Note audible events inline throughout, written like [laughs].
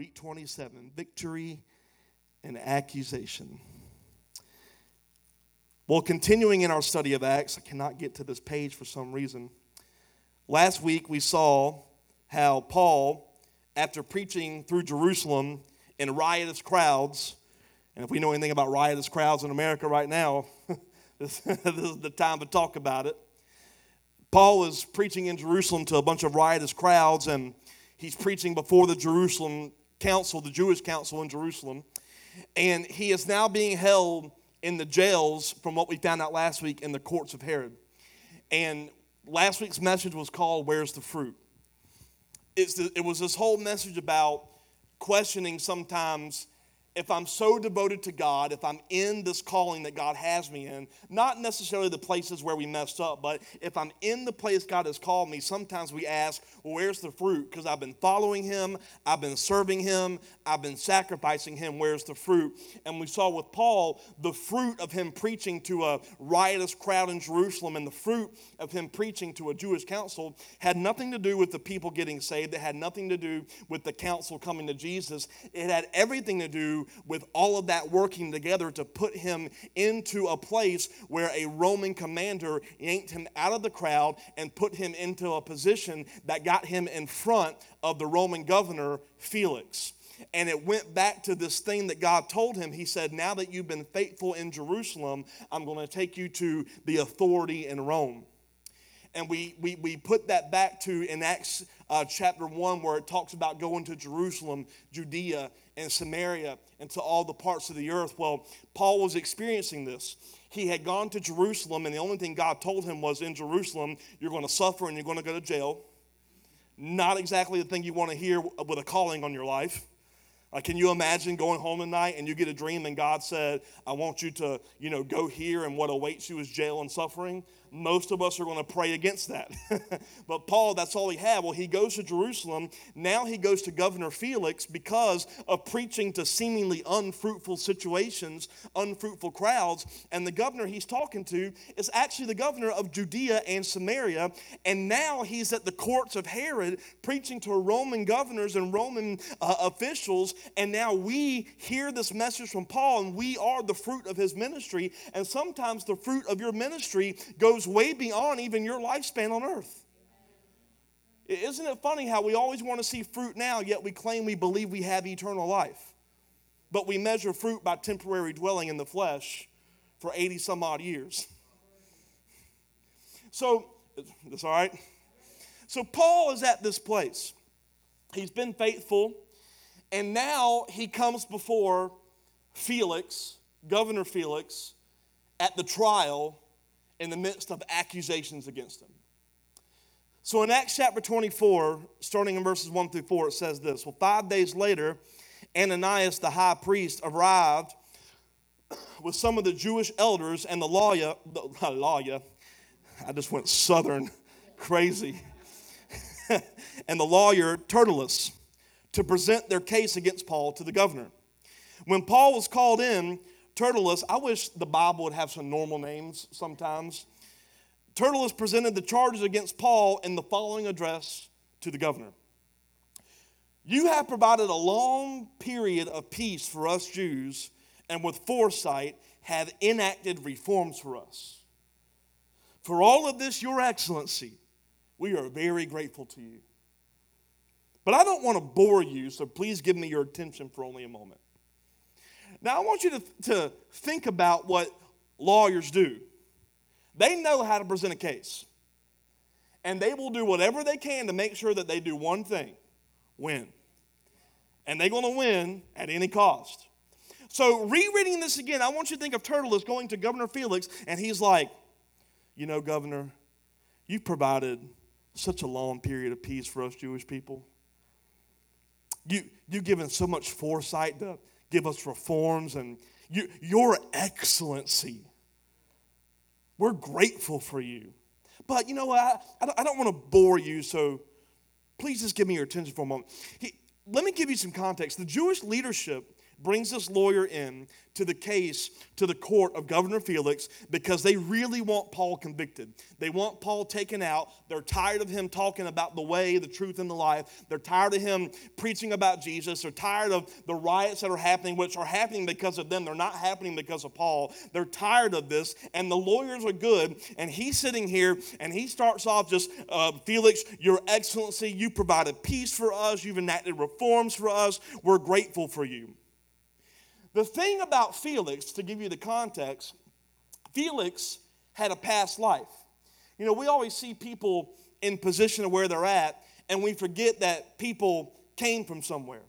Week 27 Victory and Accusation. Well, continuing in our study of Acts, I cannot get to this page for some reason. Last week we saw how Paul, after preaching through Jerusalem in riotous crowds, and if we know anything about riotous crowds in America right now, [laughs] [laughs] this, is the time to talk about it. Paul is preaching in Jerusalem to a bunch of riotous crowds, and he's preaching before the Jerusalem council, the Jewish council in Jerusalem. And he is now being held in the jails, from what we found out last week, in the courts of Herod. And last week's message was called Where's the Fruit? The, it was this whole message about questioning sometimes if I'm so devoted to God, if I'm in this calling that God has me in, not necessarily the places where we messed up, but if I'm in the place God has called me, sometimes we ask, well, where's the fruit? Because I've been following Him, I've been serving Him, I've been sacrificing Him. Where's the fruit? And we saw with Paul the fruit of him preaching to a riotous crowd in Jerusalem and the fruit of him preaching to a Jewish council had nothing to do with the people getting saved, it had nothing to do with the council coming to Jesus. It had everything to do with all of that working together to put him into a place where a Roman commander yanked him out of the crowd and put him into a position that got him in front of the Roman governor, Felix. And it went back to this thing that God told him. He said, Now that you've been faithful in Jerusalem, I'm going to take you to the authority in Rome. And we, we, we put that back to in Acts uh, chapter 1, where it talks about going to Jerusalem, Judea, and Samaria, and to all the parts of the earth. Well, Paul was experiencing this. He had gone to Jerusalem, and the only thing God told him was in Jerusalem, you're going to suffer and you're going to go to jail. Not exactly the thing you want to hear with a calling on your life. Like, can you imagine going home tonight and you get a dream and God said, I want you to, you know, go here and what awaits you is jail and suffering? Most of us are going to pray against that. [laughs] but Paul, that's all he had. Well, he goes to Jerusalem. Now he goes to Governor Felix because of preaching to seemingly unfruitful situations, unfruitful crowds. And the governor he's talking to is actually the governor of Judea and Samaria. And now he's at the courts of Herod preaching to Roman governors and Roman uh, officials. And now we hear this message from Paul, and we are the fruit of his ministry. And sometimes the fruit of your ministry goes goes way beyond even your lifespan on earth. Isn't it funny how we always want to see fruit now, yet we claim we believe we have eternal life? But we measure fruit by temporary dwelling in the flesh for 80 some odd years. [laughs] So, that's all right. So, Paul is at this place. He's been faithful, and now he comes before Felix, Governor Felix, at the trial in the midst of accusations against him. So in Acts chapter 24, starting in verses 1 through 4, it says this Well, five days later, Ananias the high priest arrived with some of the Jewish elders and the lawyer, the [laughs] lawyer, I just went southern crazy, [laughs] and the lawyer Tertullus to present their case against Paul to the governor. When Paul was called in, Tertullus, I wish the Bible would have some normal names sometimes. Tertullus presented the charges against Paul in the following address to the governor You have provided a long period of peace for us Jews, and with foresight have enacted reforms for us. For all of this, Your Excellency, we are very grateful to you. But I don't want to bore you, so please give me your attention for only a moment. Now, I want you to, to think about what lawyers do. They know how to present a case, and they will do whatever they can to make sure that they do one thing win. And they're going to win at any cost. So, rereading this again, I want you to think of Tertullus going to Governor Felix, and he's like, You know, Governor, you've provided such a long period of peace for us Jewish people. You, you've given so much foresight to give us reforms and you, your excellency. We're grateful for you. But you know what? I, I don't want to bore you, so please just give me your attention for a moment. He, let me give you some context. The Jewish leadership, brings this lawyer in to the case to the court of Governor Felix because they really want Paul convicted. They want Paul taken out. They're tired of him talking about the way, the truth, and the life. They're tired of him preaching about Jesus. They're tired of the riots that are happening, which are happening because of them. They're not happening because of Paul. They're tired of this, and the lawyers are good. And he's sitting here and he starts off just, uh, Felix, Your Excellency, you provided peace for us, you've enacted reforms for us. We're grateful for you. The thing about Felix, to give you the context, Felix had a past life. You know, we always see people in position of where they're at, and we forget that people came from somewhere.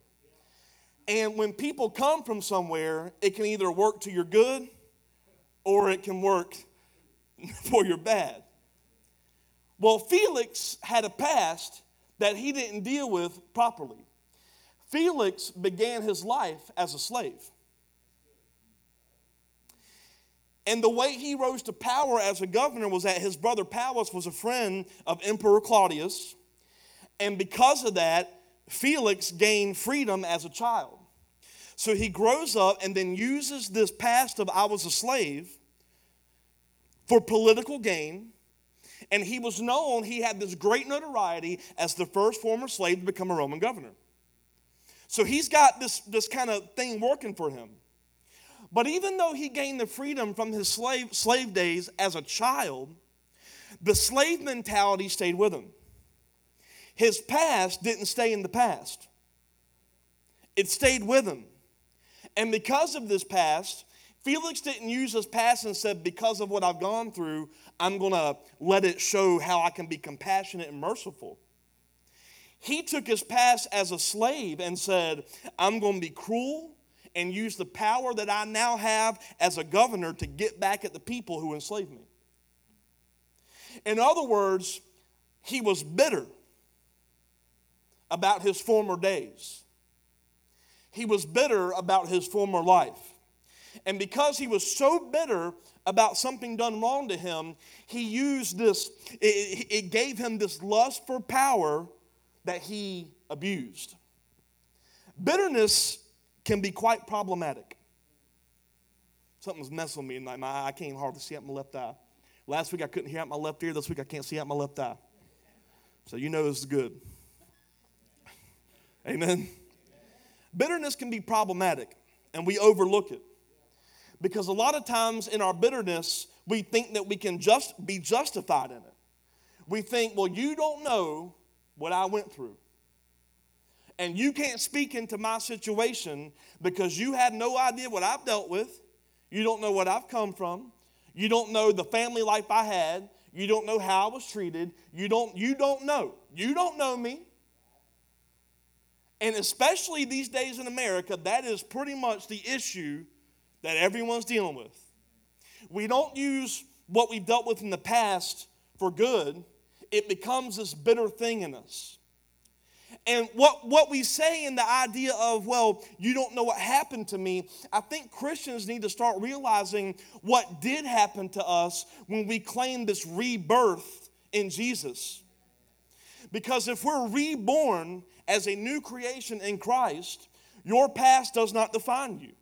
And when people come from somewhere, it can either work to your good or it can work [laughs] for your bad. Well, Felix had a past that he didn't deal with properly. Felix began his life as a slave. And the way he rose to power as a governor was that his brother Pallas was a friend of Emperor Claudius. And because of that, Felix gained freedom as a child. So he grows up and then uses this past of I was a slave for political gain. And he was known, he had this great notoriety as the first former slave to become a Roman governor. So he's got this, this kind of thing working for him. But even though he gained the freedom from his slave, slave days as a child, the slave mentality stayed with him. His past didn't stay in the past, it stayed with him. And because of this past, Felix didn't use his past and said, Because of what I've gone through, I'm going to let it show how I can be compassionate and merciful. He took his past as a slave and said, I'm going to be cruel and use the power that I now have as a governor to get back at the people who enslaved me. In other words, he was bitter about his former days. He was bitter about his former life. And because he was so bitter about something done wrong to him, he used this, it, it gave him this lust for power that he abused. Bitterness can be quite problematic. Something's messing with me tonight. My, I can't hardly see out my left eye. Last week I couldn't hear out my left ear. This week I can't see out my left eye. So you know this is good. [laughs] Amen. Bitterness can be problematic, and we overlook it. Because a lot of times in our bitterness, we think that we can just be justified in it. We think, well, you don't know what I went through and you can't speak into my situation because you have no idea what I've dealt with. You don't know what I've come from. You don't know the family life I had. You don't know how I was treated. You don't, you don't know. You don't know me. And especially these days in America, that is pretty much the issue that everyone's dealing with. We don't use what we've dealt with in the past for good, it becomes this bitter thing in us. And what, what we say in the idea of, well, you don't know what happened to me, I think Christians need to start realizing what did happen to us when we claim this rebirth in Jesus. Because if we're reborn as a new creation in Christ, your past does not define you.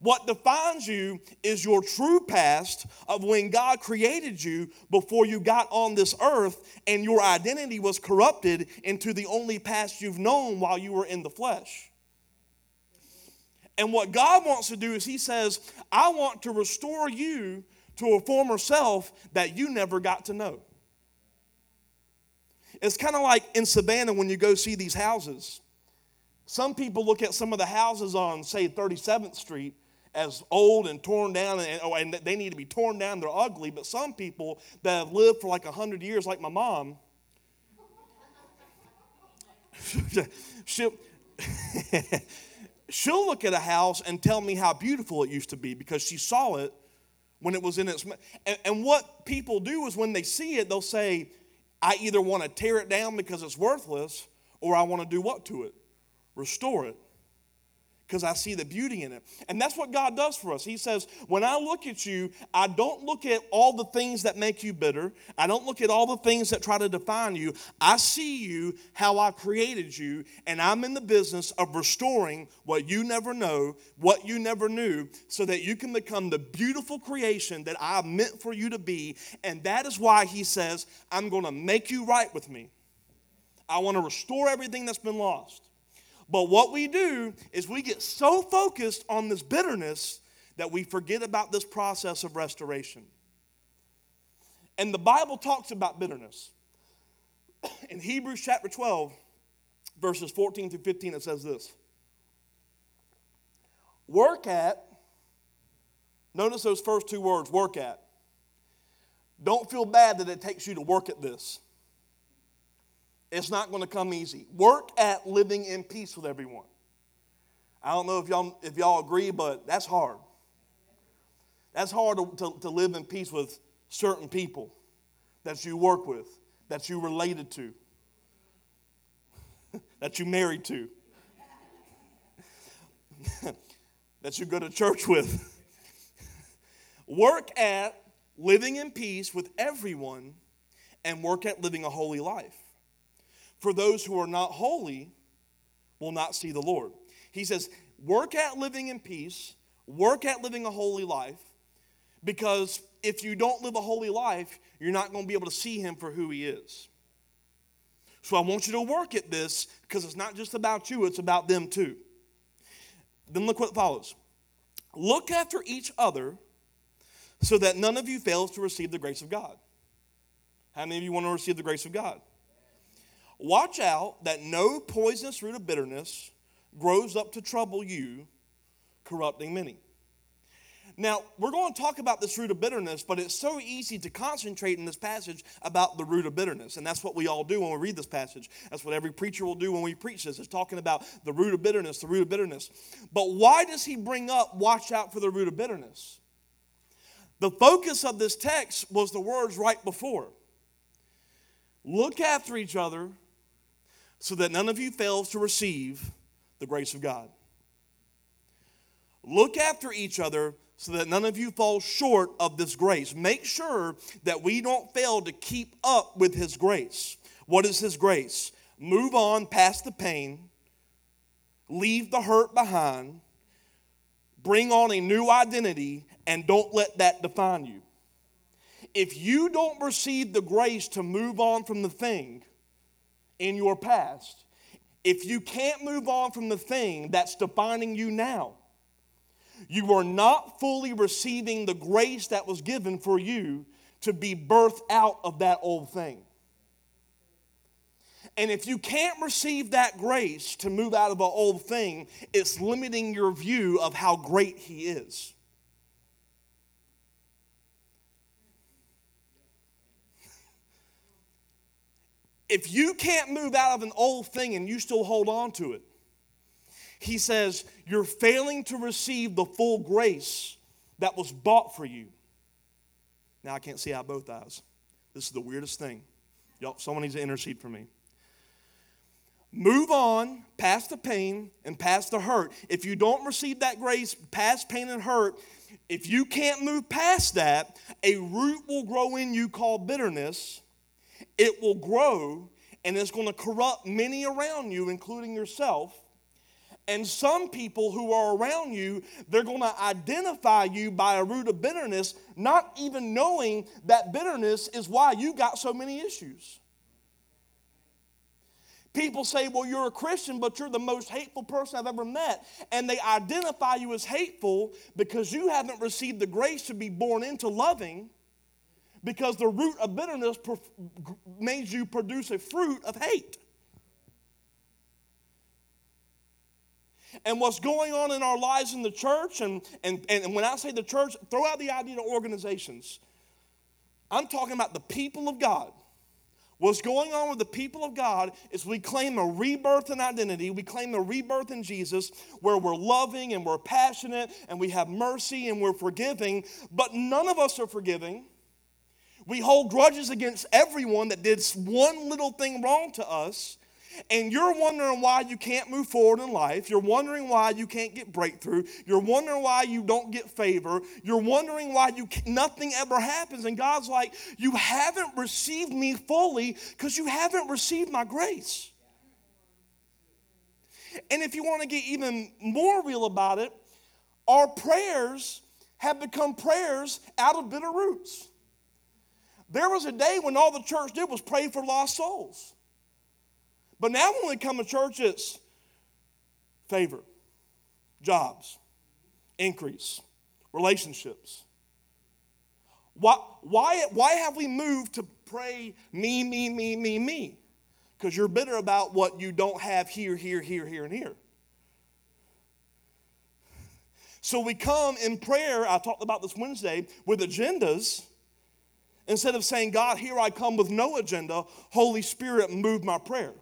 What defines you is your true past of when God created you before you got on this earth and your identity was corrupted into the only past you've known while you were in the flesh. And what God wants to do is He says, I want to restore you to a former self that you never got to know. It's kind of like in Savannah when you go see these houses. Some people look at some of the houses on, say, 37th Street as old and torn down and, oh, and they need to be torn down. They're ugly but some people that have lived for like 100 years like my mom [laughs] she'll, [laughs] she'll look at a house and tell me how beautiful it used to be because she saw it when it was in its and, and what people do is when they see it they'll say i either want to tear it down because it's worthless or i want to do what to it? Restore it because I see the beauty in it. And that's what God does for us. He says, When I look at you, I don't look at all the things that make you bitter, I don't look at all the things that try to define you. I see you how I created you, and I'm in the business of restoring what you never know, what you never knew, so that you can become the beautiful creation that I meant for you to be. And that is why He says, I'm going to make you right with me. I want to restore everything that's been lost. But what we do is we get so focused on this bitterness that we forget about this process of restoration. And the Bible talks about bitterness. [coughs] In Hebrews chapter 12, verses 14 through 15, it says this Work at, notice those first two words, work at. Don't feel bad that it takes you to work at this. It's not going to come easy. Work at living in peace with everyone. I don't know if y'all, if y'all agree, but that's hard. That's hard to, to, to live in peace with certain people that you work with, that you related to, [laughs] that you married to, [laughs] that you go to church with. [laughs] work at living in peace with everyone and work at living a holy life. For those who are not holy will not see the Lord. He says, work at living in peace, work at living a holy life, because if you don't live a holy life, you're not going to be able to see him for who he is. So I want you to work at this because it's not just about you, it's about them too. Then look what follows. Look after each other so that none of you fails to receive the grace of God. How many of you want to receive the grace of God? Watch out that no poisonous root of bitterness grows up to trouble you, corrupting many. Now, we're going to talk about this root of bitterness, but it's so easy to concentrate in this passage about the root of bitterness. And that's what we all do when we read this passage. That's what every preacher will do when we preach this, is talking about the root of bitterness, the root of bitterness. But why does he bring up, watch out for the root of bitterness? The focus of this text was the words right before. Look after each other so that none of you fails to receive the grace of God. Look after each other so that none of you fall short of this grace. Make sure that we don't fail to keep up with His grace. What is His grace? Move on past the pain, leave the hurt behind, bring on a new identity, and don't let that define you. If you don't receive the grace to move on from the thing, in your past, if you can't move on from the thing that's defining you now, you are not fully receiving the grace that was given for you to be birthed out of that old thing. And if you can't receive that grace to move out of an old thing, it's limiting your view of how great He is. If you can't move out of an old thing and you still hold on to it, he says, you're failing to receive the full grace that was bought for you. Now I can't see out both eyes. This is the weirdest thing. Y'all, someone needs to intercede for me. Move on past the pain and past the hurt. If you don't receive that grace past pain and hurt, if you can't move past that, a root will grow in you called bitterness it will grow and it's going to corrupt many around you, including yourself. And some people who are around you, they're going to identify you by a root of bitterness, not even knowing that bitterness is why you got so many issues. People say, Well, you're a Christian, but you're the most hateful person I've ever met. And they identify you as hateful because you haven't received the grace to be born into loving because the root of bitterness makes you produce a fruit of hate. And what's going on in our lives in the church, and, and, and when I say the church, throw out the idea of organizations. I'm talking about the people of God. What's going on with the people of God is we claim a rebirth in identity. We claim a rebirth in Jesus where we're loving and we're passionate and we have mercy and we're forgiving, but none of us are forgiving. We hold grudges against everyone that did one little thing wrong to us. and you're wondering why you can't move forward in life, you're wondering why you can't get breakthrough, you're wondering why you don't get favor, you're wondering why you nothing ever happens, and God's like, you haven't received me fully because you haven't received my grace. And if you want to get even more real about it, our prayers have become prayers out of bitter roots. There was a day when all the church did was pray for lost souls. But now when we come to church, it's favor, jobs, increase, relationships. Why, why, why have we moved to pray me, me, me, me, me? Because you're bitter about what you don't have here, here, here, here, and here. So we come in prayer, I talked about this Wednesday, with agendas. Instead of saying, God, here I come with no agenda, Holy Spirit, move my prayer.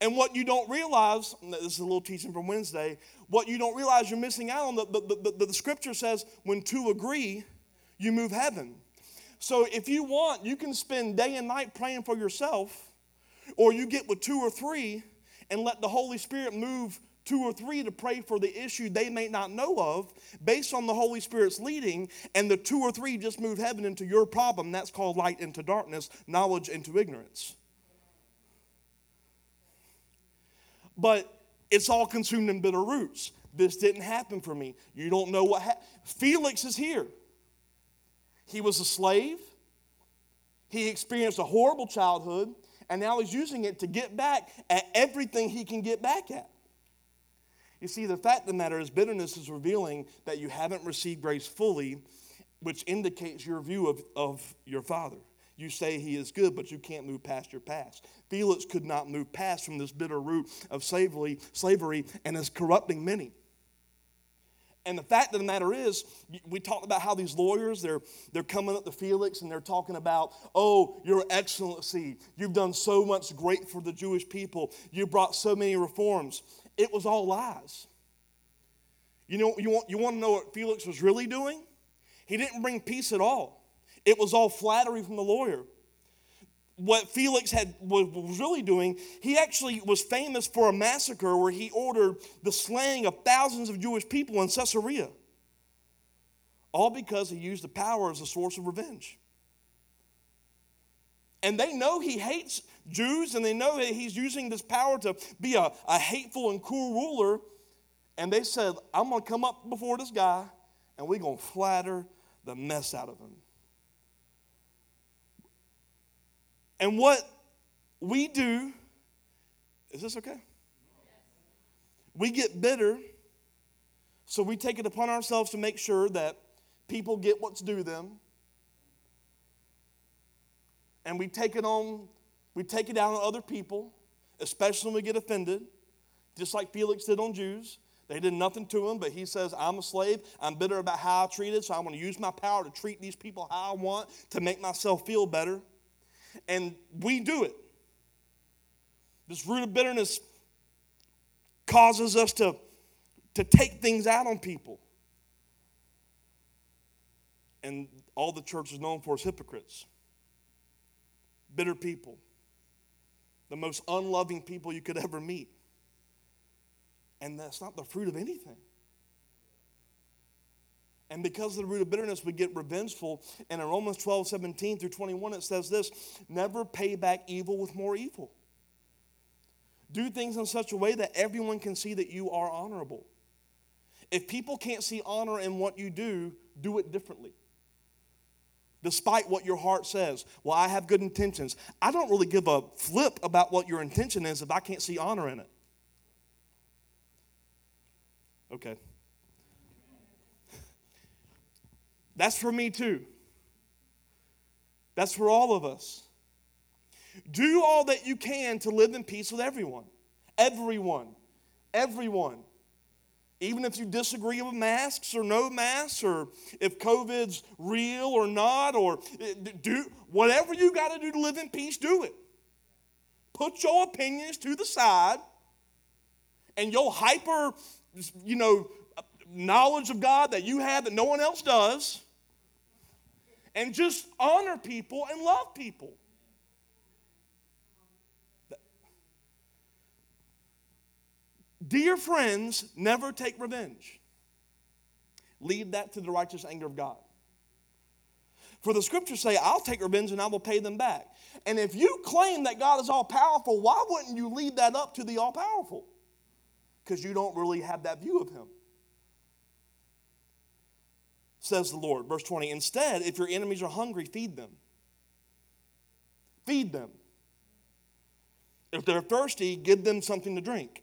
And what you don't realize, this is a little teaching from Wednesday, what you don't realize you're missing out on, the, the, the, the, scripture says, when two agree, you move heaven. So if you want, you can spend day and night praying for yourself, or you get with two or three and let the Holy Spirit move two or three to pray for the issue they may not know of based on the Holy Spirit's leading, and the two or three just move heaven into your problem. That's called light into darkness, knowledge into ignorance. but it's all consumed in bitter roots. This didn't happen for me. You don't know what happened. Felix is here. He was a slave. He experienced a horrible childhood, and now he's using it to get back at everything he can get back at. You see, the fact of the matter is, bitterness is revealing that you haven't received grace fully, which indicates your view of, of your father. You say he is good, but you can't move past your past. Felix could not move past from this bitter root of slavery, slavery and is corrupting many. And the fact of the matter is, we talked about how these lawyers, they're, they're coming up to Felix and they're talking about, oh, your excellency, you've done so much great for the Jewish people. You brought so many reforms. It was all lies. You know, you want, you want to know what Felix was really doing? He didn't bring peace at all. It was all flattery from the lawyer. What Felix had was really doing, he actually was famous for a massacre where he ordered the slaying of thousands of Jewish people in Caesarea. All because he used the power as a source of revenge. And they know he hates Jews, and they know that he's using this power to be a, a hateful and cruel ruler. And they said, I'm going to come up before this guy, and we're going to flatter the mess out of him. And what we do, is this okay? We get bitter, so we take it upon ourselves to make sure that people get what's due them. And we take it on, we take it out on other people, especially when we get offended, just like Felix did on Jews. They did nothing to him, but he says, I'm a slave. I'm bitter about how I treated, so I'm going to use my power to treat these people how I want to make myself feel better and we do it. This root of bitterness causes us to, to take things out on people. And all the church is known for is hypocrites, bitter people, the most unloving people you could ever meet. And that's not the fruit of anything. And because of the root of bitterness, we get revengeful. And in Romans 12, 17 through 21, it says this never pay back evil with more evil. Do things in such a way that everyone can see that you are honorable. If people can't see honor in what you do, do it differently. Despite what your heart says. Well, I have good intentions. I don't really give a flip about what your intention is if I can't see honor in it. Okay. [laughs] That's for me too. That's for all of us. Do all that you can to live in peace with everyone. Everyone. Everyone. Even if you disagree with masks or no masks, or if COVID's real or not, or eh, do whatever you got to do to live in peace, do it. Put your opinions to the side and your hyper, you know, knowledge of God that you have that no one else does and just honor people and love people. Dear friends, never take revenge. Leave that to the righteous anger of God. For the scriptures say, I'll take revenge and I will pay them back. And if you claim that God is all powerful, why wouldn't you leave that up to the all powerful? Because you don't really have that view of Him. Says the Lord. Verse 20 Instead, if your enemies are hungry, feed them. Feed them. If they're thirsty, give them something to drink.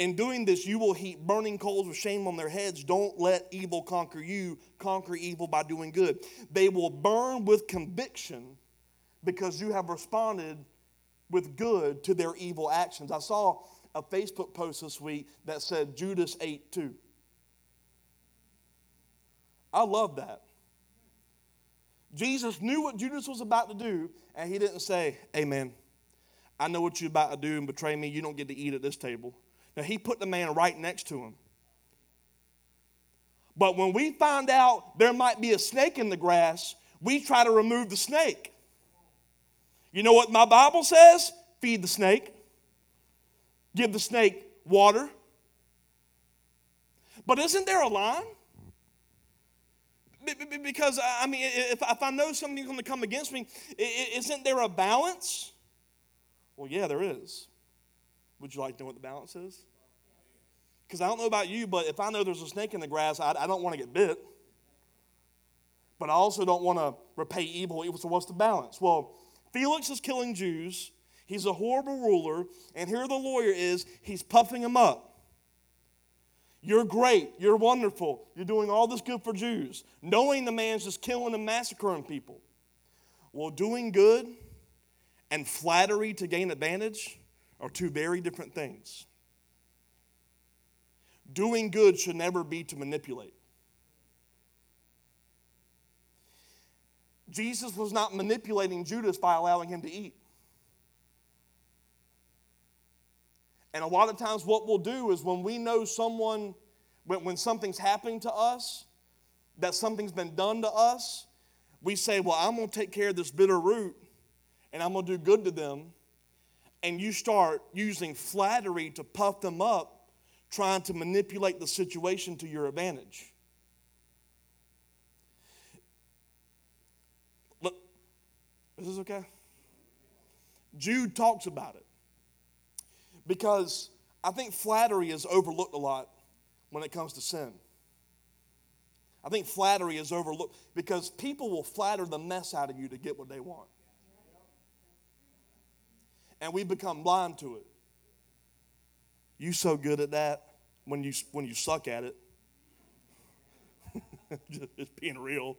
In doing this, you will heap burning coals of shame on their heads. Don't let evil conquer you. Conquer evil by doing good. They will burn with conviction because you have responded with good to their evil actions. I saw a Facebook post this week that said Judas ate too. I love that. Jesus knew what Judas was about to do, and he didn't say, Amen. I know what you're about to do and betray me. You don't get to eat at this table. Now, he put the man right next to him. But when we find out there might be a snake in the grass, we try to remove the snake. You know what my Bible says? Feed the snake, give the snake water. But isn't there a line? Because, I mean, if, I know something's going to come against me, isn't there a balance? Well, yeah, there is. Would you like to know what the balance is? Because I don't know about you, but if I know there's a snake in the grass, I, I don't want to get bit. But I also don't want to repay evil. So, what's the balance? Well, Felix is killing Jews. He's a horrible ruler. And here the lawyer is, he's puffing him up. You're great. You're wonderful. You're doing all this good for Jews, knowing the man's just killing and massacring people. Well, doing good and flattery to gain advantage are two very different things. Doing good should never be to manipulate. Jesus was not manipulating Judas by allowing him to eat. And a lot of times, what we'll do is when we know someone, when, when something's happening to us, that something's been done to us, we say, Well, I'm going to take care of this bitter root and I'm going to do good to them. And you start using flattery to puff them up, trying to manipulate the situation to your advantage. Look, is this okay? Jude talks about it because I think flattery is overlooked a lot when it comes to sin. I think flattery is overlooked because people will flatter the mess out of you to get what they want and we become blind to it. You so good at that when you when you suck at it. [laughs] just, being real.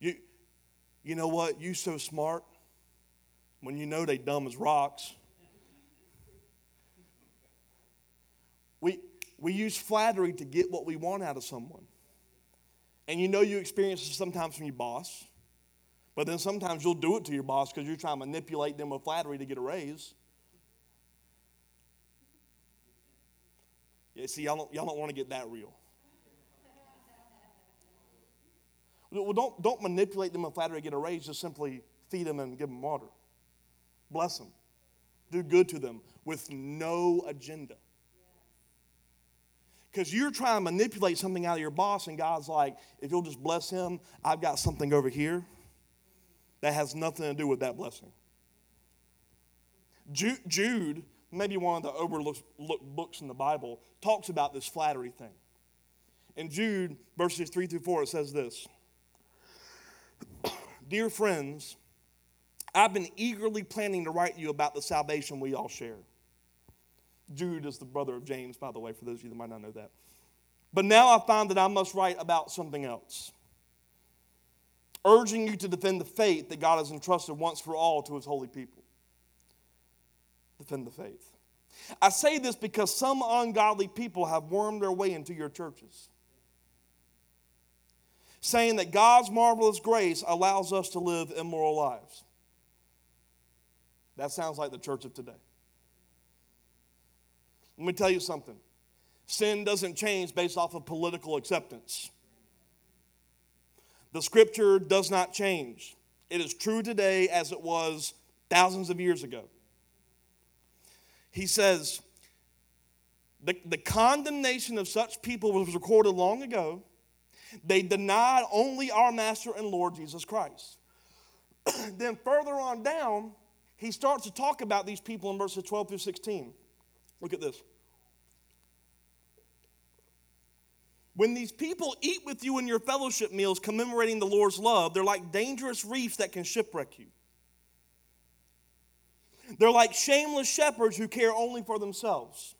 You you know what? You so smart when you know they dumb as rocks. We we use flattery to get what we want out of someone. And you know you experience this sometimes from your boss. But then sometimes you'll do it to your boss because you're trying to manipulate them with flattery to get a raise. Yeah, see, y'all don't, y'all don't want to get that real. Well, don't, don't manipulate them with flattery to get a raise. Just simply feed them and give them water. Bless them. Do good to them with no agenda. Because you're trying to manipulate something out of your boss, and God's like, if you'll just bless him, I've got something over here that has nothing to do with that blessing. Jude, maybe one of the overlooked books in the Bible, talks about this flattery thing. In Jude, verses 3 through 4, it says this Dear friends, I've been eagerly planning to write you about the salvation we all share. Jude is the brother of James, by the way, for those of you that might not know that. But now I find that I must write about something else urging you to defend the faith that God has entrusted once for all to his holy people. Defend the faith. I say this because some ungodly people have wormed their way into your churches, saying that God's marvelous grace allows us to live immoral lives. That sounds like the church of today. Let me tell you something sin doesn't change based off of political acceptance. The scripture does not change. It is true today as it was thousands of years ago. He says, the, the condemnation of such people was recorded long ago. They denied only our Master and Lord Jesus Christ. [clears throat] then further on down, he starts to talk about these people in verses 12 through 16. Look at this. When these people eat with you in your fellowship meals commemorating the Lord's love, they're like dangerous reefs that can shipwreck you. They're like shameless shepherds who care only for themselves.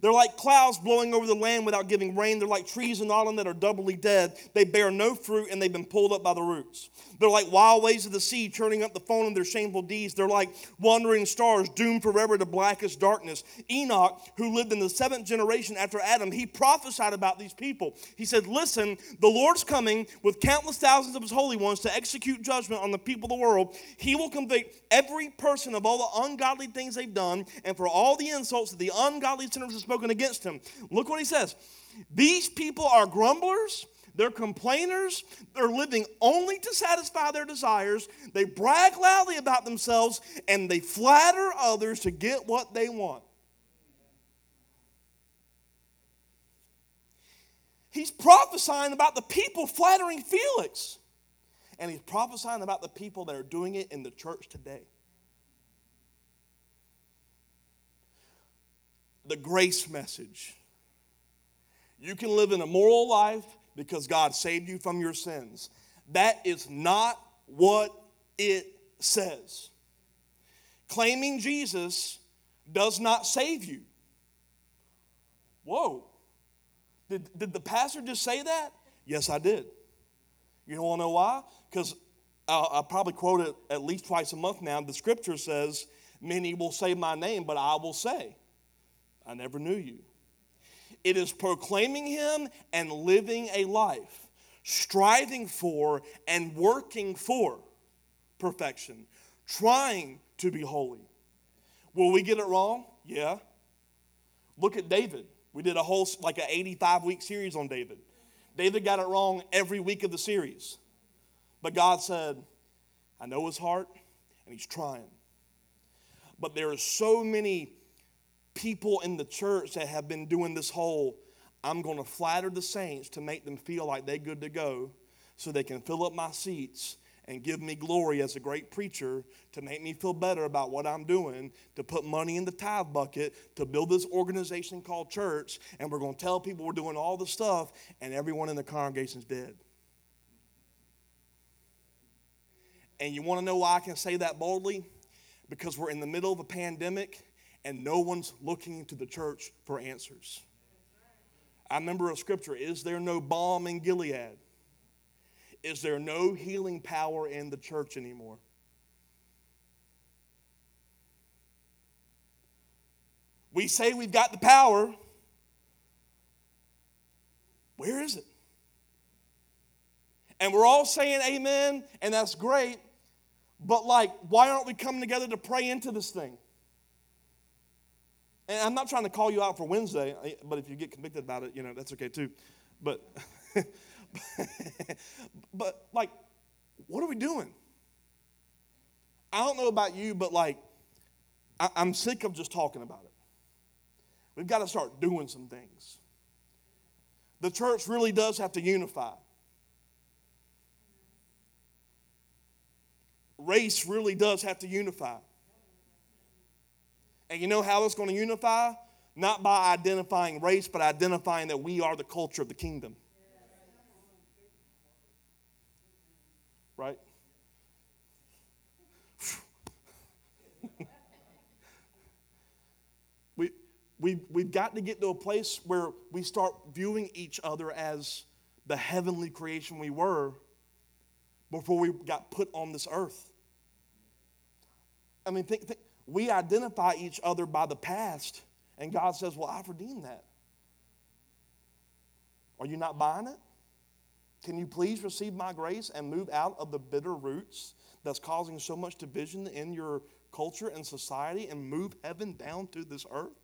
They're like clouds blowing over the land without giving rain. They're like trees in autumn that are doubly dead. They bear no fruit and they've been pulled up by the roots. They're like wild waves of the sea churning up the foam of their shameful deeds. They're like wandering stars doomed forever to blackest darkness. Enoch, who lived in the seventh generation after Adam, he prophesied about these people. He said, Listen, the Lord's coming with countless thousands of his holy ones to execute judgment on the people of the world. He will convict every person of all the ungodly things they've done and for all the insults that the ungodly sinners have spoken against him. Look what he says. These people are grumblers. They're complainers. They're living only to satisfy their desires. They brag loudly about themselves and they flatter others to get what they want. He's prophesying about the people flattering Felix. And he's prophesying about the people that are doing it in the church today. the grace message. You can live an immoral life because God saved you from your sins. That is not what it says. Claiming Jesus does not save you. Whoa. Did, did the pastor just say that? Yes, I did. You don't want to know why? Because I probably quote it at least twice a month now. The scripture says, Many will say my name, but I will say. I never knew you. It is proclaiming Him and living a life, striving for and working for perfection, trying to be holy. Will we get it wrong? Yeah. Look at David. We did a whole, like an 85 week series on David. David got it wrong every week of the series. But God said, I know his heart, and he's trying. But there are so many people in the church that have been doing this whole I'm going to flatter the saints to make them feel like they're good to go so they can fill up my seats and give me glory as a great preacher to make me feel better about what I'm doing, to put money in the tithe bucket, to build this organization called church, and we're going to tell people we're doing all the stuff, and everyone in the congregation's dead. And you want to know why I can say that boldly? Because we're in the middle of a pandemic and no one's looking to the church for answers. I remember a scripture Is there no balm in Gilead? Is there no healing power in the church anymore? We say we've got the power. Where is it? And we're all saying amen, and that's great. But, like, why aren't we coming together to pray into this thing? And I'm not trying to call you out for Wednesday, eh, but if you get convicted about it, you know, that's okay too. But, [laughs] but like, what are we doing? I don't know about you, but like, I, I'm sick of just talking about it. We've got to start doing some things. The church really does have to unify. Race really does have to unify. And you know how it's going to unify? Not by identifying race, but identifying that we are the culture of the kingdom. Right? [laughs] we, we, we've got to get to a place where we start viewing each other as the heavenly creation we were before we got put on this earth. I mean, think, think, we identify each other by the past, and God says, Well, I've redeemed that. Are you not buying it? Can you please receive my grace and move out of the bitter roots that's causing so much division in your culture and society and move heaven down to this earth?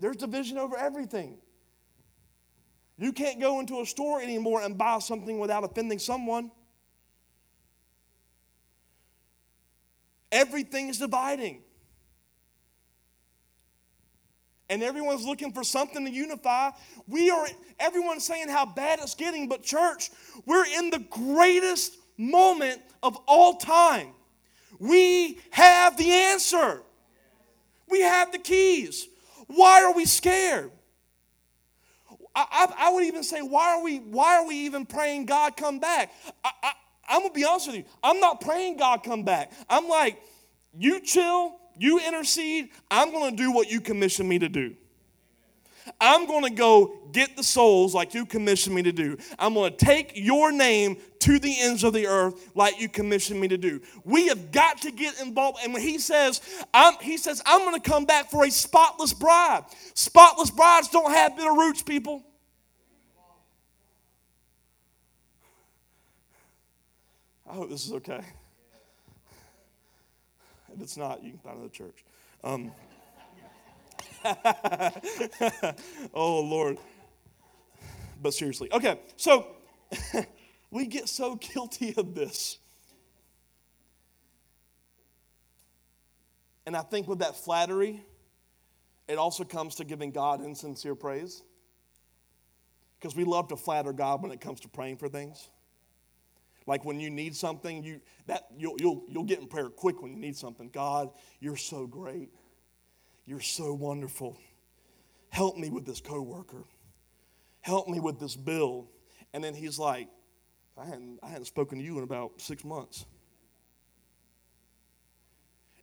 There's division over everything. You can't go into a store anymore and buy something without offending someone. Everything is dividing. And everyone's looking for something to unify. We are, everyone's saying how bad it's getting, but church, we're in the greatest moment of all time. We have the answer, we have the keys. Why are we scared? I, I, I, would even say, why are we, why are we even praying God come back? I, I'm gonna be honest with you. I'm not praying God come back. I'm like, you chill, you intercede. I'm gonna do what you commission me to do. I'm going to go get the souls like you commissioned me to do. I'm going to take your name to the ends of the earth like you commissioned me to do. We have got to get involved. And when he says, I'm, he says, I'm going to come back for a spotless bride. Spotless brides don't have bitter roots, people. I hope this is okay. If it's not, you can find another church. Um, [laughs] oh, Lord. But seriously. Okay, so [laughs] we get so guilty of this. And I think with that flattery, it also comes to giving God insincere praise. Because we love to flatter God when it comes to praying for things. Like when you need something, you that you'll, you'll, you'll get in prayer quick when you need something. God, you're so great. You're so wonderful. Help me with this coworker. Help me with this bill. And then he's like, I hadn't, I hadn't spoken to you in about six months.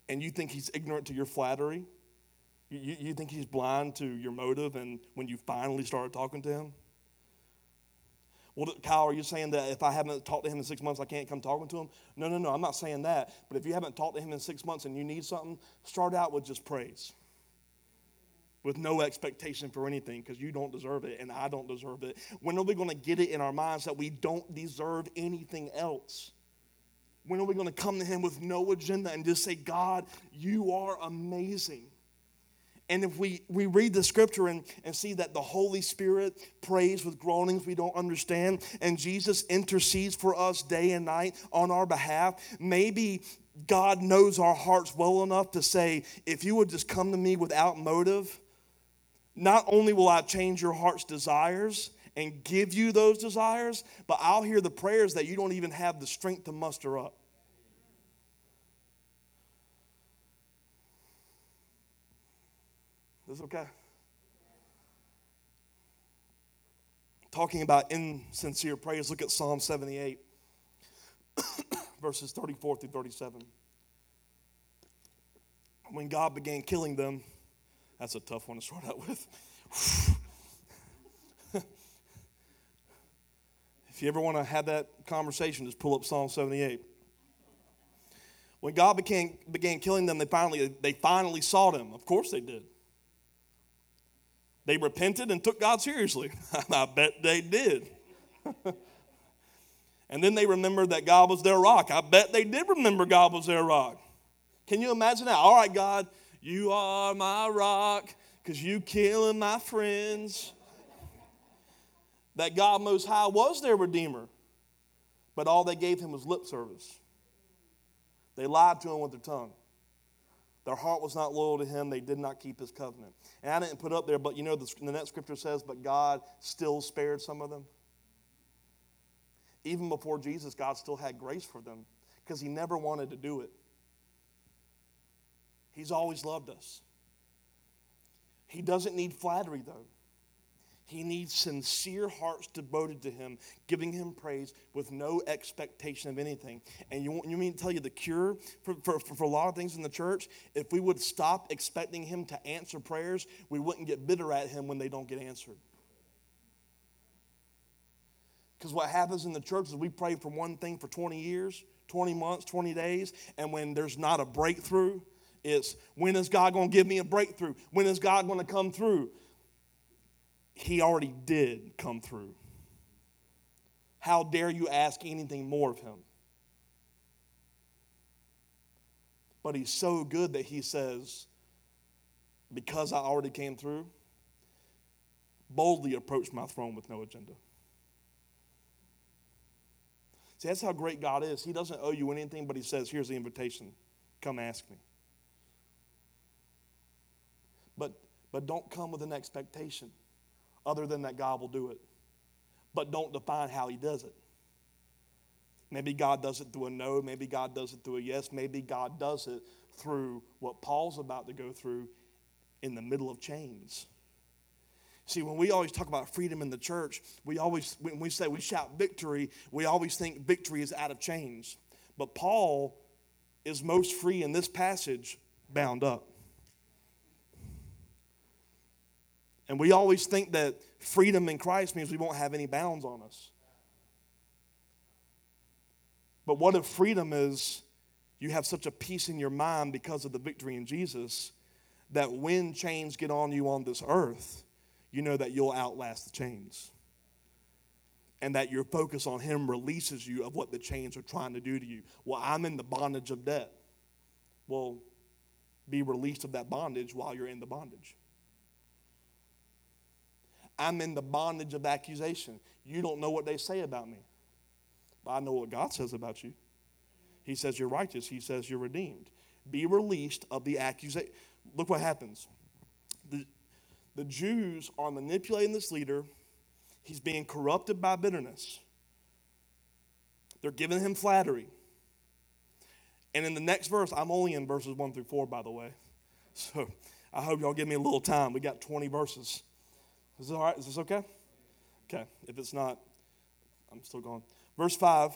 And you think he's ignorant to your flattery? You, you think he's blind to your motive and when you finally started talking to him? Well, Kyle, are you saying that if I haven't talked to him in six months, I can't come talking to him? No, no, no, I'm not saying that. But if you haven't talked to him in six months and you need something, start out with just praise with no expectation for anything because you don't deserve it and I don't deserve it. When are we going to get it in our minds that we don't deserve anything else? When are we going to come to Him with no agenda and just say, God, you are amazing? And if we, we read the scripture and, and see that the Holy Spirit prays with groanings we don't understand, and Jesus intercedes for us day and night on our behalf, maybe God knows our hearts well enough to say, if you would just come to me without motive, not only will I change your heart's desires and give you those desires, but I'll hear the prayers that you don't even have the strength to muster up. Is okay? Talking about insincere praise, look at Psalm 78, [coughs] verses 34 through 37. When God began killing them, that's a tough one to start out with. [laughs] if you ever want to have that conversation, just pull up Psalm 78. When God began, began killing them, they finally, they finally sought him. Of course they did. They repented and took God seriously. [laughs] I bet they did. [laughs] and then they remembered that God was their rock. I bet they did remember God was their rock. Can you imagine that? All right, God, you are my rock because you killing my friends. That God Most High was their Redeemer, but all they gave him was lip service. They lied to him with their tongue. Their heart was not loyal to him. They did not keep his covenant. And I didn't put up there, but you know, the, the next scripture says, but God still spared some of them. Even before Jesus, God still had grace for them because he never wanted to do it. He's always loved us. He doesn't need flattery, though. He needs sincere hearts devoted to Him, giving Him praise with no expectation of anything. And you, you mean to tell you the cure for, for, for a lot of things in the church? If we would stop expecting Him to answer prayers, we wouldn't get bitter at Him when they don't get answered. Because what happens in the church is we pray for one thing for 20 years, 20 months, 20 days, and when there's not a breakthrough, it's when is God going to give me a breakthrough? When is God going to come through? He already did come through. How dare you ask anything more of him? But he's so good that he says, Because I already came through, boldly approach my throne with no agenda. See, that's how great God is. He doesn't owe you anything, but He says, Here's the invitation. Come ask me. But, but don't come with an expectation other than that God will do it. But don't define how He does it. Maybe God does it through a no. Maybe God does it through a yes. Maybe God does it through what Paul's about to go through in the middle of chains. See, when we always talk about freedom in the church, we always, when we say we shout victory, we always think victory is out of chains. But Paul is most free in this passage bound up. And we always think that freedom in Christ means we won't have any bounds on us. But what if freedom is you have such a peace in your mind because of the victory in Jesus that when chains get on you on this earth, you know that you'll outlast the chains. And that your focus on Him releases you of what the chains are trying to do to you. Well, I'm in the bondage of debt. Well, be released of that bondage while you're in the bondage. I'm in the bondage of accusation. You don't know what they say about me, but I know what God says about you. He says you're righteous, He says you're redeemed. Be released of the accusation. Look what happens. The, the Jews are manipulating this leader, he's being corrupted by bitterness. They're giving him flattery. And in the next verse, I'm only in verses 1 through 4, by the way. [laughs] So I hope y'all give me a little time. We got 20 verses. Is this all right? Is this okay? Okay. If it's not, I'm still going. Verse 5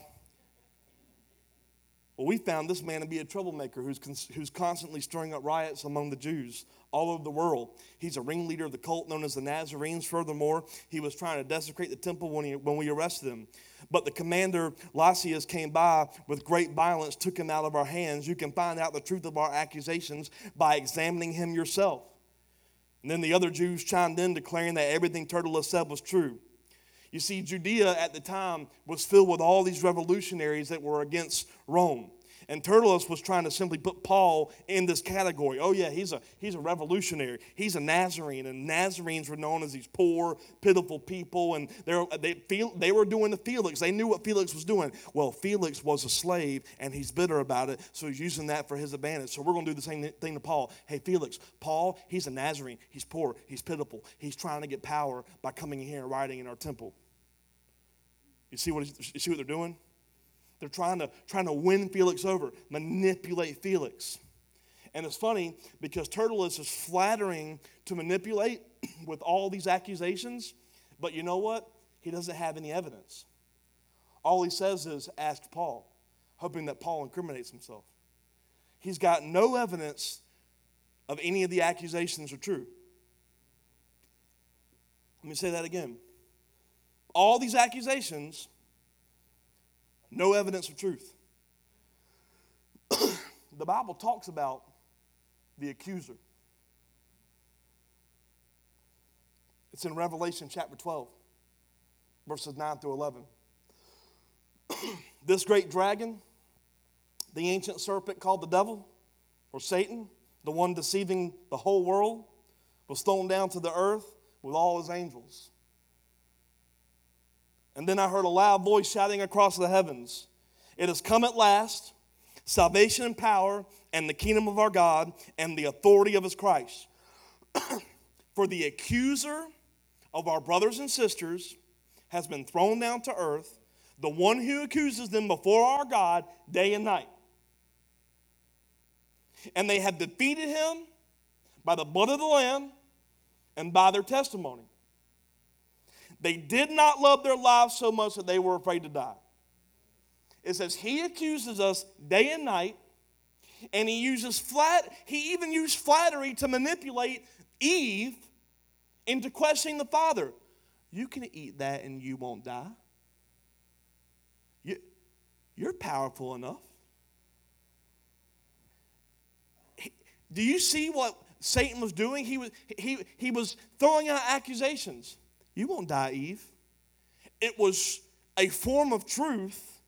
well, we found this man to be a troublemaker who's, who's constantly stirring up riots among the Jews all over the world. He's a ringleader of the cult known as the Nazarenes. Furthermore, he was trying to desecrate the temple when, he, when we arrested him. But the commander, Lysias, came by with great violence, took him out of our hands. You can find out the truth of our accusations by examining him yourself. And then the other Jews chimed in, declaring that everything Tertullus said was true. You see, Judea at the time was filled with all these revolutionaries that were against Rome. And Tertullus was trying to simply put Paul in this category. Oh, yeah, he's a, he's a revolutionary. He's a Nazarene. And Nazarenes were known as these poor, pitiful people. And they, feel, they were doing to Felix. They knew what Felix was doing. Well, Felix was a slave, and he's bitter about it. So he's using that for his advantage. So we're going to do the same thing to Paul. Hey, Felix, Paul, he's a Nazarene. He's poor. He's pitiful. He's trying to get power by coming in here and writing in our temple. You see what, you see what they're doing? They're trying to, trying to win Felix over, manipulate Felix. And it's funny because Tertullus is flattering to manipulate [clears throat] with all these accusations, but you know what? He doesn't have any evidence. All he says is, ask Paul, hoping that Paul incriminates himself. He's got no evidence of any of the accusations are true. Let me say that again all these accusations, no evidence of truth. [clears throat] the Bible talks about the accuser. It's in Revelation chapter 12, verses 9 through 11. [clears throat] this great dragon, the ancient serpent called the devil or Satan, the one deceiving the whole world, was thrown down to the earth with all his angels. And then I heard a loud voice shouting across the heavens It has come at last, salvation and power, and the kingdom of our God, and the authority of his Christ. [clears throat] For the accuser of our brothers and sisters has been thrown down to earth, the one who accuses them before our God day and night. And they have defeated him by the blood of the Lamb and by their testimony. They did not love their lives so much that they were afraid to die. It says, He accuses us day and night, and he uses flat, he even used flattery to manipulate Eve into questioning the Father. You can eat that and you won't die. You, you're powerful enough. Do you see what Satan was doing? He was, he, he was throwing out accusations. You won't die, Eve. It was a form of truth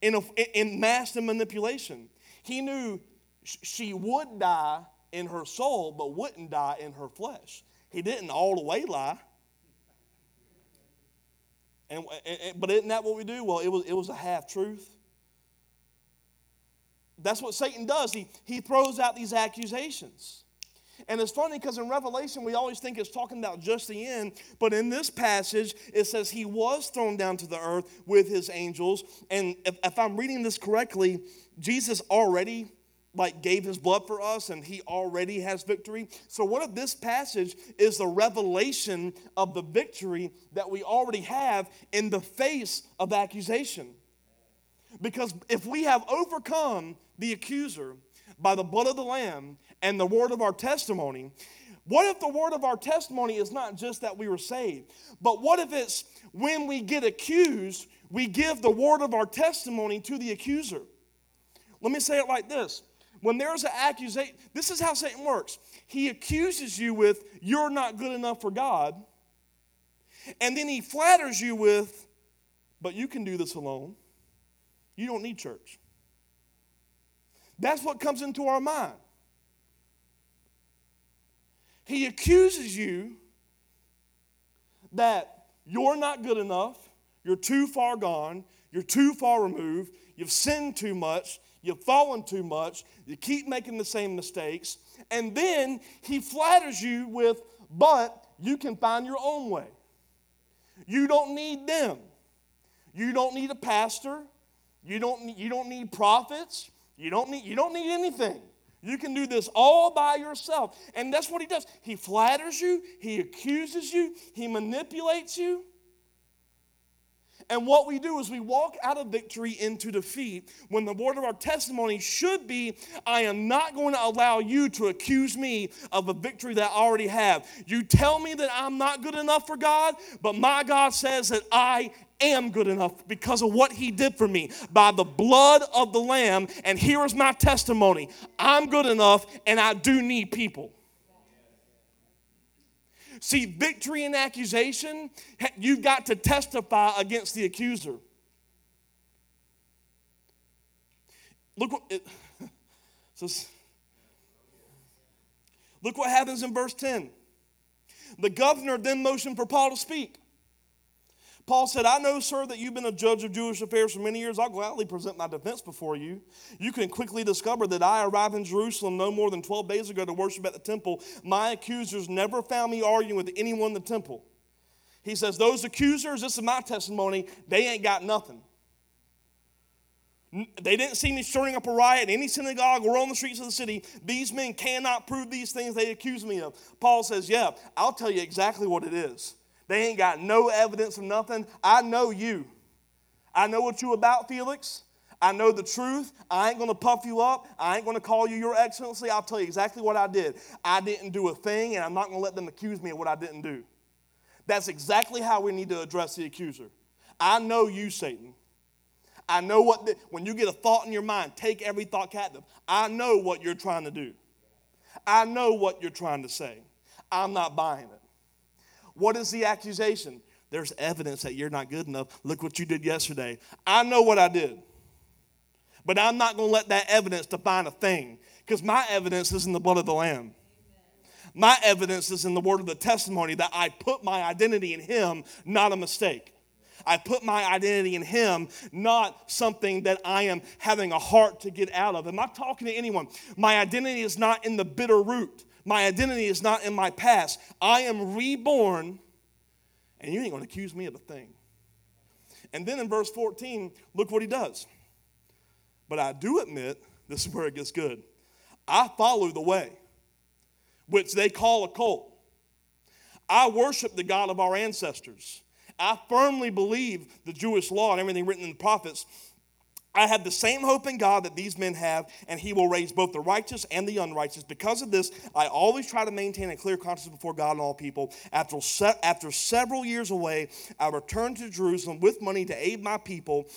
in, a, in masked and manipulation. He knew she would die in her soul, but wouldn't die in her flesh. He didn't all the way lie. And, and, but isn't that what we do? Well, it was, it was a half truth. That's what Satan does. He, he throws out these accusations. And it's funny because in Revelation, we always think it's talking about just the end. But in this passage, it says he was thrown down to the earth with his angels. And if, if I'm reading this correctly, Jesus already like gave his blood for us and he already has victory. So what if this passage is the revelation of the victory that we already have in the face of accusation? Because if we have overcome the accuser by the blood of the lamb and the word of our testimony, what if the word of our testimony is not just that we were saved, but what if it's when we get accused, we give the word of our testimony to the accuser? Let me say it like this when there's an accusation, this is how Satan works. He accuses you with, you're not good enough for God. And then he flatters you with, but you can do this alone. You don't need church. That's what comes into our mind. He accuses you that you're not good enough, you're too far gone, you're too far removed, you've sinned too much, You've fallen too much. You keep making the same mistakes. And then he flatters you with, but you can find your own way. You don't need them. You don't need a pastor. You don't need, you don't need prophets. You don't need, you don't need anything. You can do this all by yourself. And that's what he does. He flatters you, he accuses you, he manipulates you. And what we do is we walk out of victory into defeat when the word of our testimony should be I am not going to allow you to accuse me of a victory that I already have. You tell me that I'm not good enough for God, but my God says that I am good enough because of what he did for me by the blood of the Lamb. And here is my testimony I'm good enough and I do need people. See, victory in accusation, you've got to testify against the accuser. Look what it. [laughs] Look what happens in verse 10. The governor then motioned for Paul to speak. Paul said, I know, sir, that you've been a judge of Jewish affairs for many years. I'll gladly present my defense before you. You can quickly discover that I arrived in Jerusalem no more than 12 days ago to worship at the temple. My accusers never found me arguing with anyone in the temple. He says, Those accusers, this is my testimony, they ain't got nothing. They didn't see me stirring up a riot in any synagogue or on the streets of the city. These men cannot prove these things they accuse me of. Paul says, Yeah, I'll tell you exactly what it is. They ain't got no evidence of nothing. I know you. I know what you about, Felix. I know the truth. I ain't going to puff you up. I ain't going to call you your excellency. I'll tell you exactly what I did. I didn't do a thing, and I'm not going to let them accuse me of what I didn't do. That's exactly how we need to address the accuser. I know you, Satan. I know what, the, when you get a thought in your mind, take every thought captive. I know what you're trying to do. I know what you're trying to say. I'm not buying it. What is the accusation? There's evidence that you're not good enough. Look what you did yesterday. I know what I did. But I'm not going to let that evidence define a thing because my evidence is in the blood of the Lamb. My evidence is in the word of the testimony that I put my identity in Him, not a mistake. I put my identity in Him, not something that I am having a heart to get out of. Am I talking to anyone? My identity is not in the bitter root. My identity is not in my past. I am reborn, and you ain't going to accuse me of a thing. And then in verse 14, look what he does. But I do admit, [laughs] this is where it gets good. I follow the way, which they call a cult. I worship the God of our ancestors. I firmly believe the Jewish law and everything written in the prophets I have the same hope in God that these men have, and He will raise both the righteous and the unrighteous. Because of this, I always try to maintain a clear conscience before God and all people. After, se- after several years away, I returned to Jerusalem with money to aid my people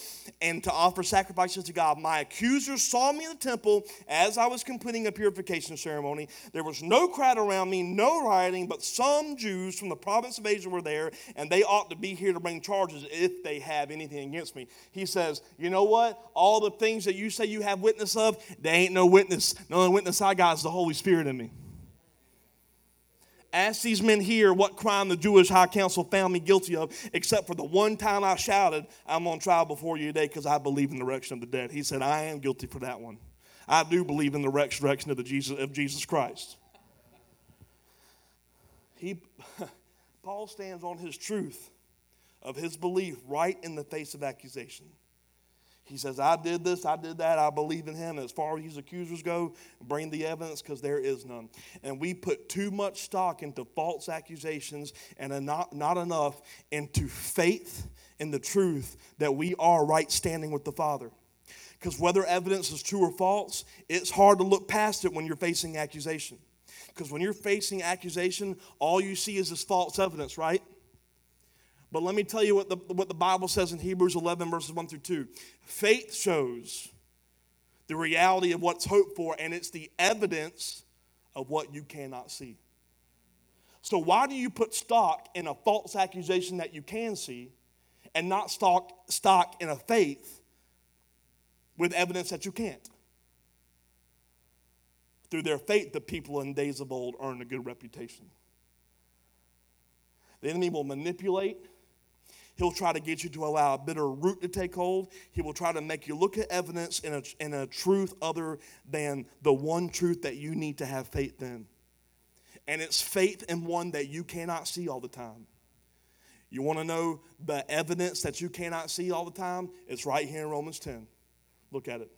and to offer sacrifices to God. My accusers saw me in the temple as I was completing a purification ceremony. There was no crowd around me, no rioting, but some Jews from the province of Asia were there, and they ought to be here to bring charges if they have anything against me. He says, You know what? All the things that you say you have witness of, they ain't no witness. The only witness I got is the Holy Spirit in me. Ask these men here what crime the Jewish high council found me guilty of, except for the one time I shouted, I'm on trial before you today because I believe in the resurrection of the dead. He said, I am guilty for that one. I do believe in the resurrection of, the Jesus, of Jesus Christ. He, [laughs] Paul stands on his truth of his belief right in the face of accusation. He says, I did this, I did that, I believe in him. As far as these accusers go, bring the evidence because there is none. And we put too much stock into false accusations and not, not enough into faith in the truth that we are right standing with the Father. Because whether evidence is true or false, it's hard to look past it when you're facing accusation. Because when you're facing accusation, all you see is this false evidence, right? But let me tell you what the, what the Bible says in Hebrews 11, verses 1 through 2. Faith shows the reality of what's hoped for, and it's the evidence of what you cannot see. So, why do you put stock in a false accusation that you can see and not stock, stock in a faith with evidence that you can't? Through their faith, the people in days of old earned a good reputation. The enemy will manipulate He'll try to get you to allow a bitter root to take hold. He will try to make you look at evidence in a, in a truth other than the one truth that you need to have faith in. And it's faith in one that you cannot see all the time. You want to know the evidence that you cannot see all the time? It's right here in Romans 10. Look at it.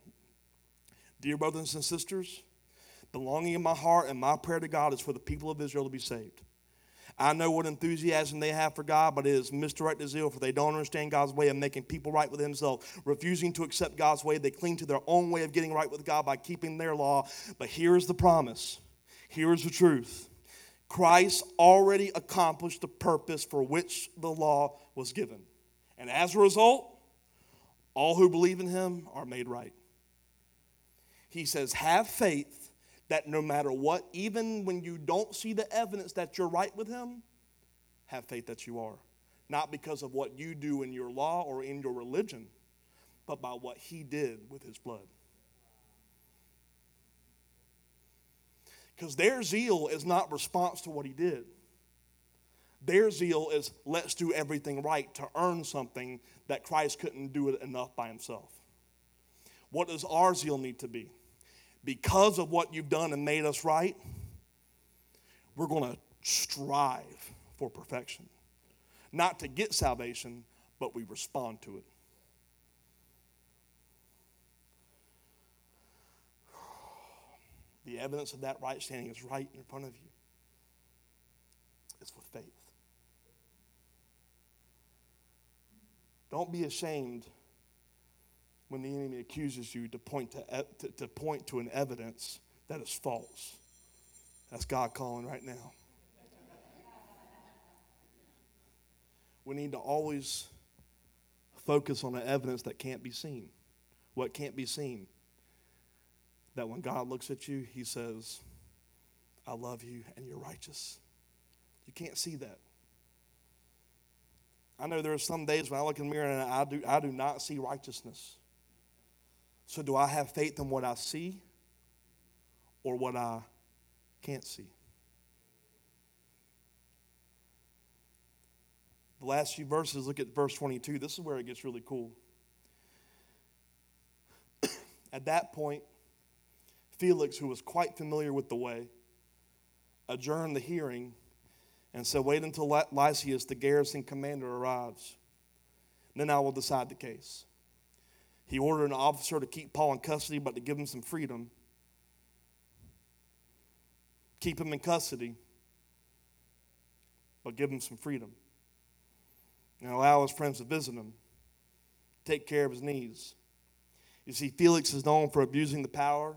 Dear brothers and sisters, the longing in my heart and my prayer to God is for the people of Israel to be saved. I know what enthusiasm they have for God, but it is misdirected zeal, for they don't understand God's way of making people right with Himself. Refusing to accept God's way, they cling to their own way of getting right with God by keeping their law. But here is the promise here is the truth Christ already accomplished the purpose for which the law was given. And as a result, all who believe in Him are made right. He says, Have faith that no matter what, even when you don't see the evidence that you're right with Him, have faith that you are. Not because of what you do in your law or in your religion, but by what He did with His blood. Because their zeal is not response to what He did. Their zeal is let's do everything right to earn something that Christ couldn't do it enough by himself. What does our zeal need to be? Because of what you've done and made us right, we're going to strive for perfection. Not to get salvation, but we respond to it. The evidence of that right standing is right in front of you. It's with faith. Don't be ashamed when the enemy accuses you to point to, to, to point to an evidence that is false. That's God calling right now. We need to always focus on the evidence that can't be seen. What can't be seen? That when God looks at you, he says, I love you and you're righteous. You can't see that. I know there are some days when I look in the mirror and I do, I do not see righteousness. So, do I have faith in what I see or what I can't see? The last few verses, look at verse 22. This is where it gets really cool. [coughs] at that point, Felix, who was quite familiar with the way, adjourned the hearing and said, Wait until Lysias, the garrison commander, arrives. Then I will decide the case. He ordered an officer to keep Paul in custody, but to give him some freedom. Keep him in custody, but give him some freedom. And allow his friends to visit him, take care of his needs. You see, Felix is known for abusing the power,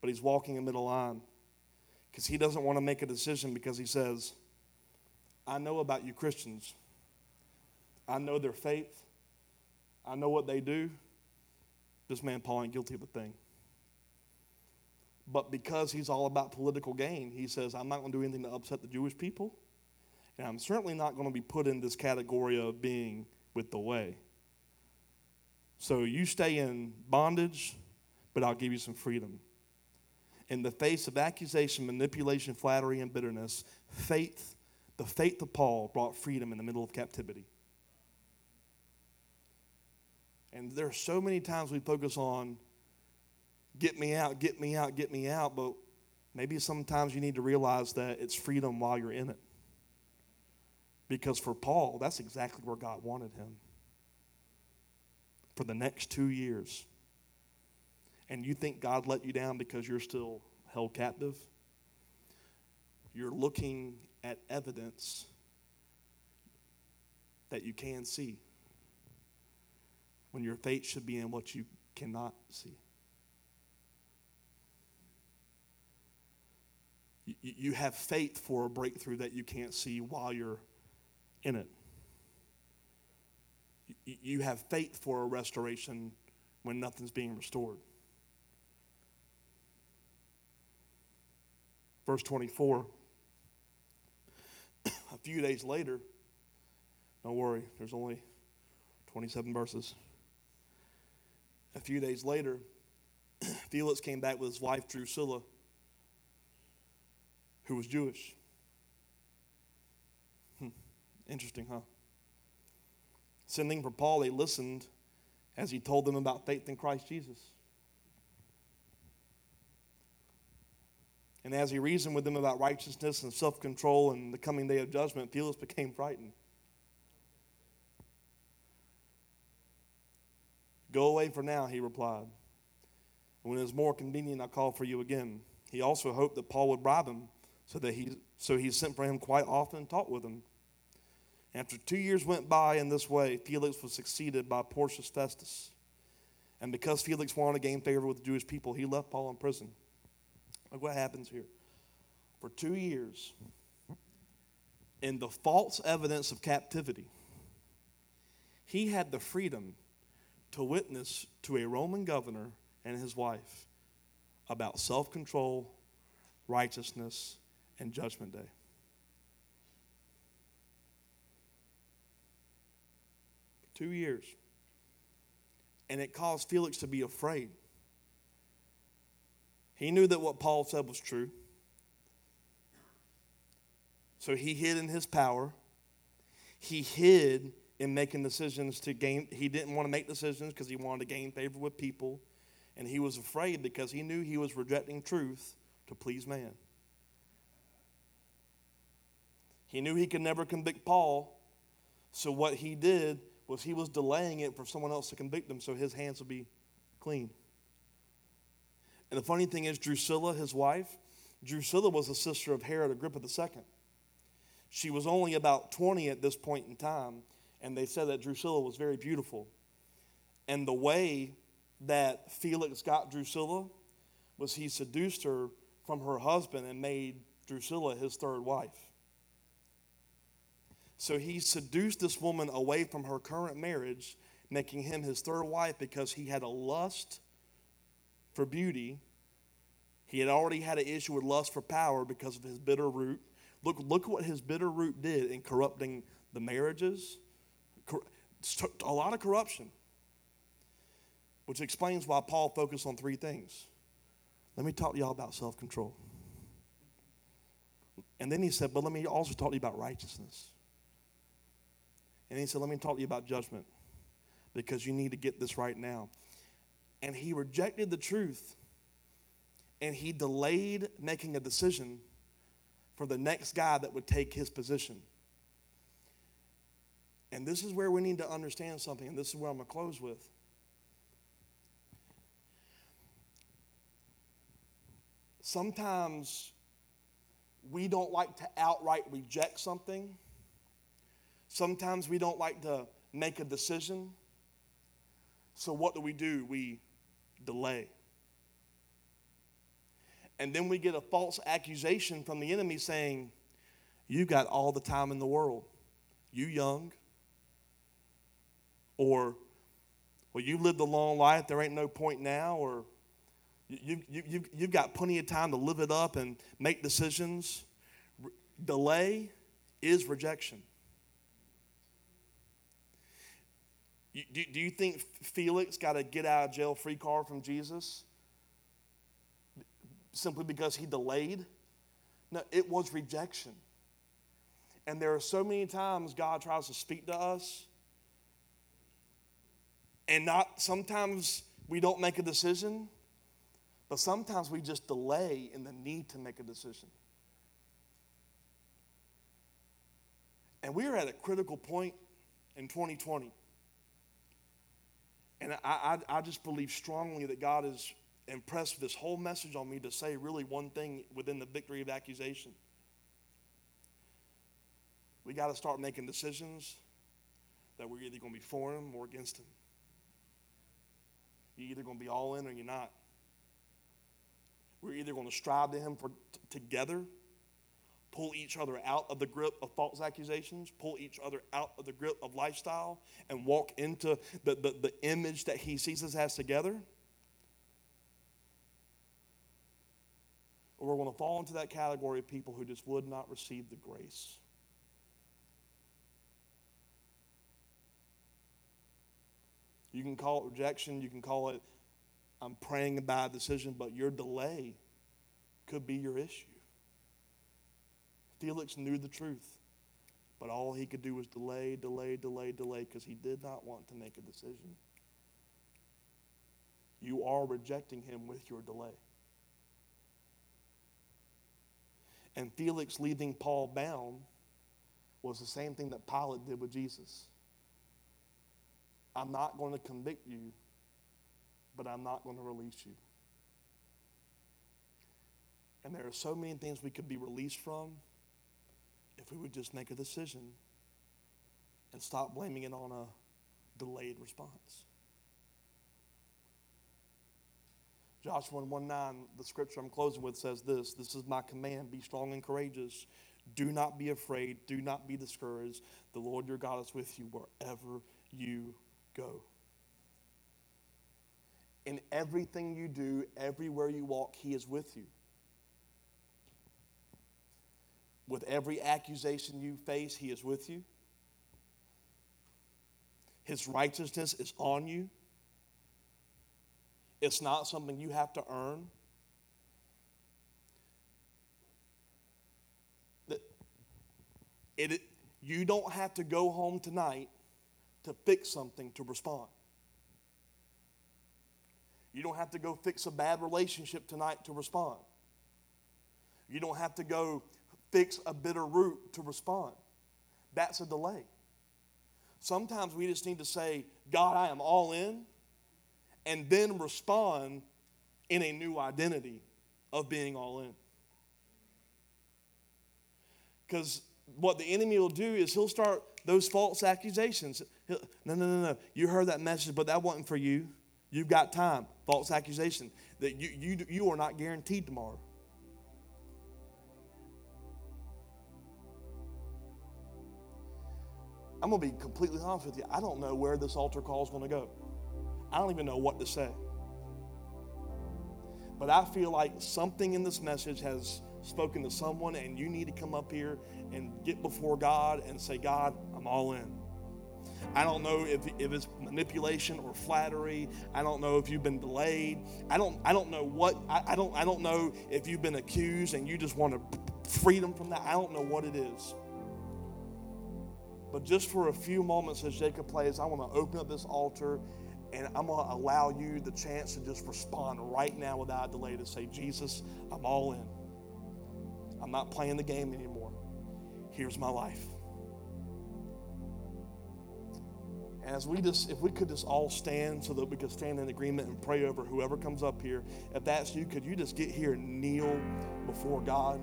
but he's walking a middle line because he doesn't want to make a decision because he says, I know about you Christians. I know their faith. I know what they do. This man, Paul, ain't guilty of a thing. But because he's all about political gain, he says, I'm not going to do anything to upset the Jewish people. And I'm certainly not going to be put in this category of being with the way. So you stay in bondage, but I'll give you some freedom. in the face of accusation, manipulation, flattery, and bitterness, faith, the faith of Paul brought freedom in the middle of captivity. And there are so many times we focus on get me out, get me out, get me out, but maybe sometimes you need to realize that it's freedom while you're in it. Because for Paul, that's exactly where God wanted him for the next two years. And you think God let you down because you're still held captive? You're looking at evidence that you can see when your faith should be in what you cannot see. You have faith for a breakthrough that you can't see while you're in it. You have faith for a restoration when nothing's being restored. Verse 24. [coughs] A few days later, don't worry, there's only 27 verses. A few days later, [clears throat] Felix came back with his wife Drusilla, who was Jewish. Hmm. Interesting, huh? Sending for Paul, they listened as he told them about faith in Christ Jesus. And as he reasoned with them about righteousness and self control and the coming day of judgment, Felix became frightened. Go away for now, he replied. When it is more convenient, I'll call for you again. He also hoped that Paul would bribe him, so that he so he sent for him quite often and talked with him. After two years went by in this way, Felix was succeeded by Porcius Festus. And because Felix wanted to gain favor with the Jewish people, he left Paul in prison. Look what happens here. For two years, in the false evidence of captivity, he had the freedom to witness to a Roman governor and his wife about self control, righteousness, and judgment day. Two years. And it caused Felix to be afraid. He knew that what Paul said was true. So he hid in his power. He hid in making decisions to gain. He didn't want to make decisions because he wanted to gain favor with people. And he was afraid because he knew he was rejecting truth to please man. He knew he could never convict Paul. So what he did was he was delaying it for someone else to convict him so his hands would be clean. And the funny thing is, Drusilla, his wife, Drusilla was a sister of Herod Agrippa II. She was only about 20 at this point in time, and they said that Drusilla was very beautiful. And the way that Felix got Drusilla was he seduced her from her husband and made Drusilla his third wife. So he seduced this woman away from her current marriage, making him his third wife because he had a lust for beauty. He had already had an issue with lust for power because of his bitter root. Look, look what his bitter root did in corrupting the marriages. A lot of corruption, which explains why Paul focused on three things. Let me talk to y'all about self control. And then he said, But let me also talk to you about righteousness. And he said, Let me talk to you about judgment because you need to get this right now. And he rejected the truth and he delayed making a decision for the next guy that would take his position. And this is where we need to understand something, and this is where I'm going to close with. Sometimes we don't like to outright reject something Sometimes we don't like to make a decision. So, what do we do? We delay. And then we get a false accusation from the enemy saying, You got all the time in the world. You young. Or, Well, you lived a long life. There ain't no point now. Or, you, you, you, you've got plenty of time to live it up and make decisions. Re- delay is rejection. Do, do you think Felix got a get out of jail free card from Jesus? simply because he delayed. No, it was rejection. And there are so many times God tries to speak to us, and not sometimes we don't make a decision, but sometimes we just delay in the need to make a decision. And we are at a critical point in 2020. And I, I, I, just believe strongly that God has impressed this whole message on me to say really one thing within the victory of accusation. We got to start making decisions that we're either going to be for Him or against Him. You're either going to be all in or you're not. We're either going to strive to Him for t- together pull each other out of the grip of false accusations, pull each other out of the grip of lifestyle, and walk into the, the, the image that He sees us as together. Or we're going to fall into that category of people who just would not receive the grace. You can call it rejection, you can call it I'm praying about a decision, but your delay could be your issue. Felix knew the truth, but all he could do was delay, delay, delay, delay because he did not want to make a decision. You are rejecting him with your delay. And Felix leaving Paul bound was the same thing that Pilate did with Jesus. I'm not going to convict you, but I'm not going to release you. And there are so many things we could be released from if we would just make a decision and stop blaming it on a delayed response. Joshua 1 9, the scripture I'm closing with says this This is my command be strong and courageous. Do not be afraid. Do not be discouraged. The Lord your God is with you wherever you go. In everything you do, everywhere you walk, He is with you. With every accusation you face, He is with you. His righteousness is on you. It's not something you have to earn. It, it, you don't have to go home tonight to fix something to respond. You don't have to go fix a bad relationship tonight to respond. You don't have to go fix a bitter root to respond. That's a delay. Sometimes we just need to say, God, I am all in, and then respond in a new identity of being all in. Because what the enemy will do is he'll start those false accusations. No, no, no, no. You heard that message, but that wasn't for you. You've got time. False accusation that you, you, you are not guaranteed tomorrow. I'm going to be completely honest with you. I don't know where this altar call is going to go. I don't even know what to say. But I feel like something in this message has spoken to someone, and you need to come up here and get before God and say, God, I'm all in. I don't know if, if it's manipulation or flattery. I don't know if you've been delayed. I don't, I don't know what, I, I, don't, I don't know if you've been accused and you just want to freedom from that. I don't know what it is. But just for a few moments as Jacob plays, I want to open up this altar and I'm going to allow you the chance to just respond right now without delay to say, Jesus, I'm all in. I'm not playing the game anymore. Here's my life. As we just, if we could just all stand so that we could stand in agreement and pray over whoever comes up here. If that's you, could you just get here and kneel before God?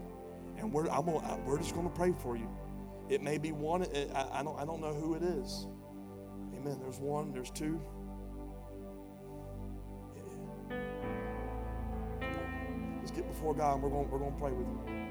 And we're, I'm gonna, we're just going to pray for you. It may be one, I, I, don't, I don't know who it is. Amen. There's one, there's two. Yeah. Let's get before God and we're going, we're going to pray with you.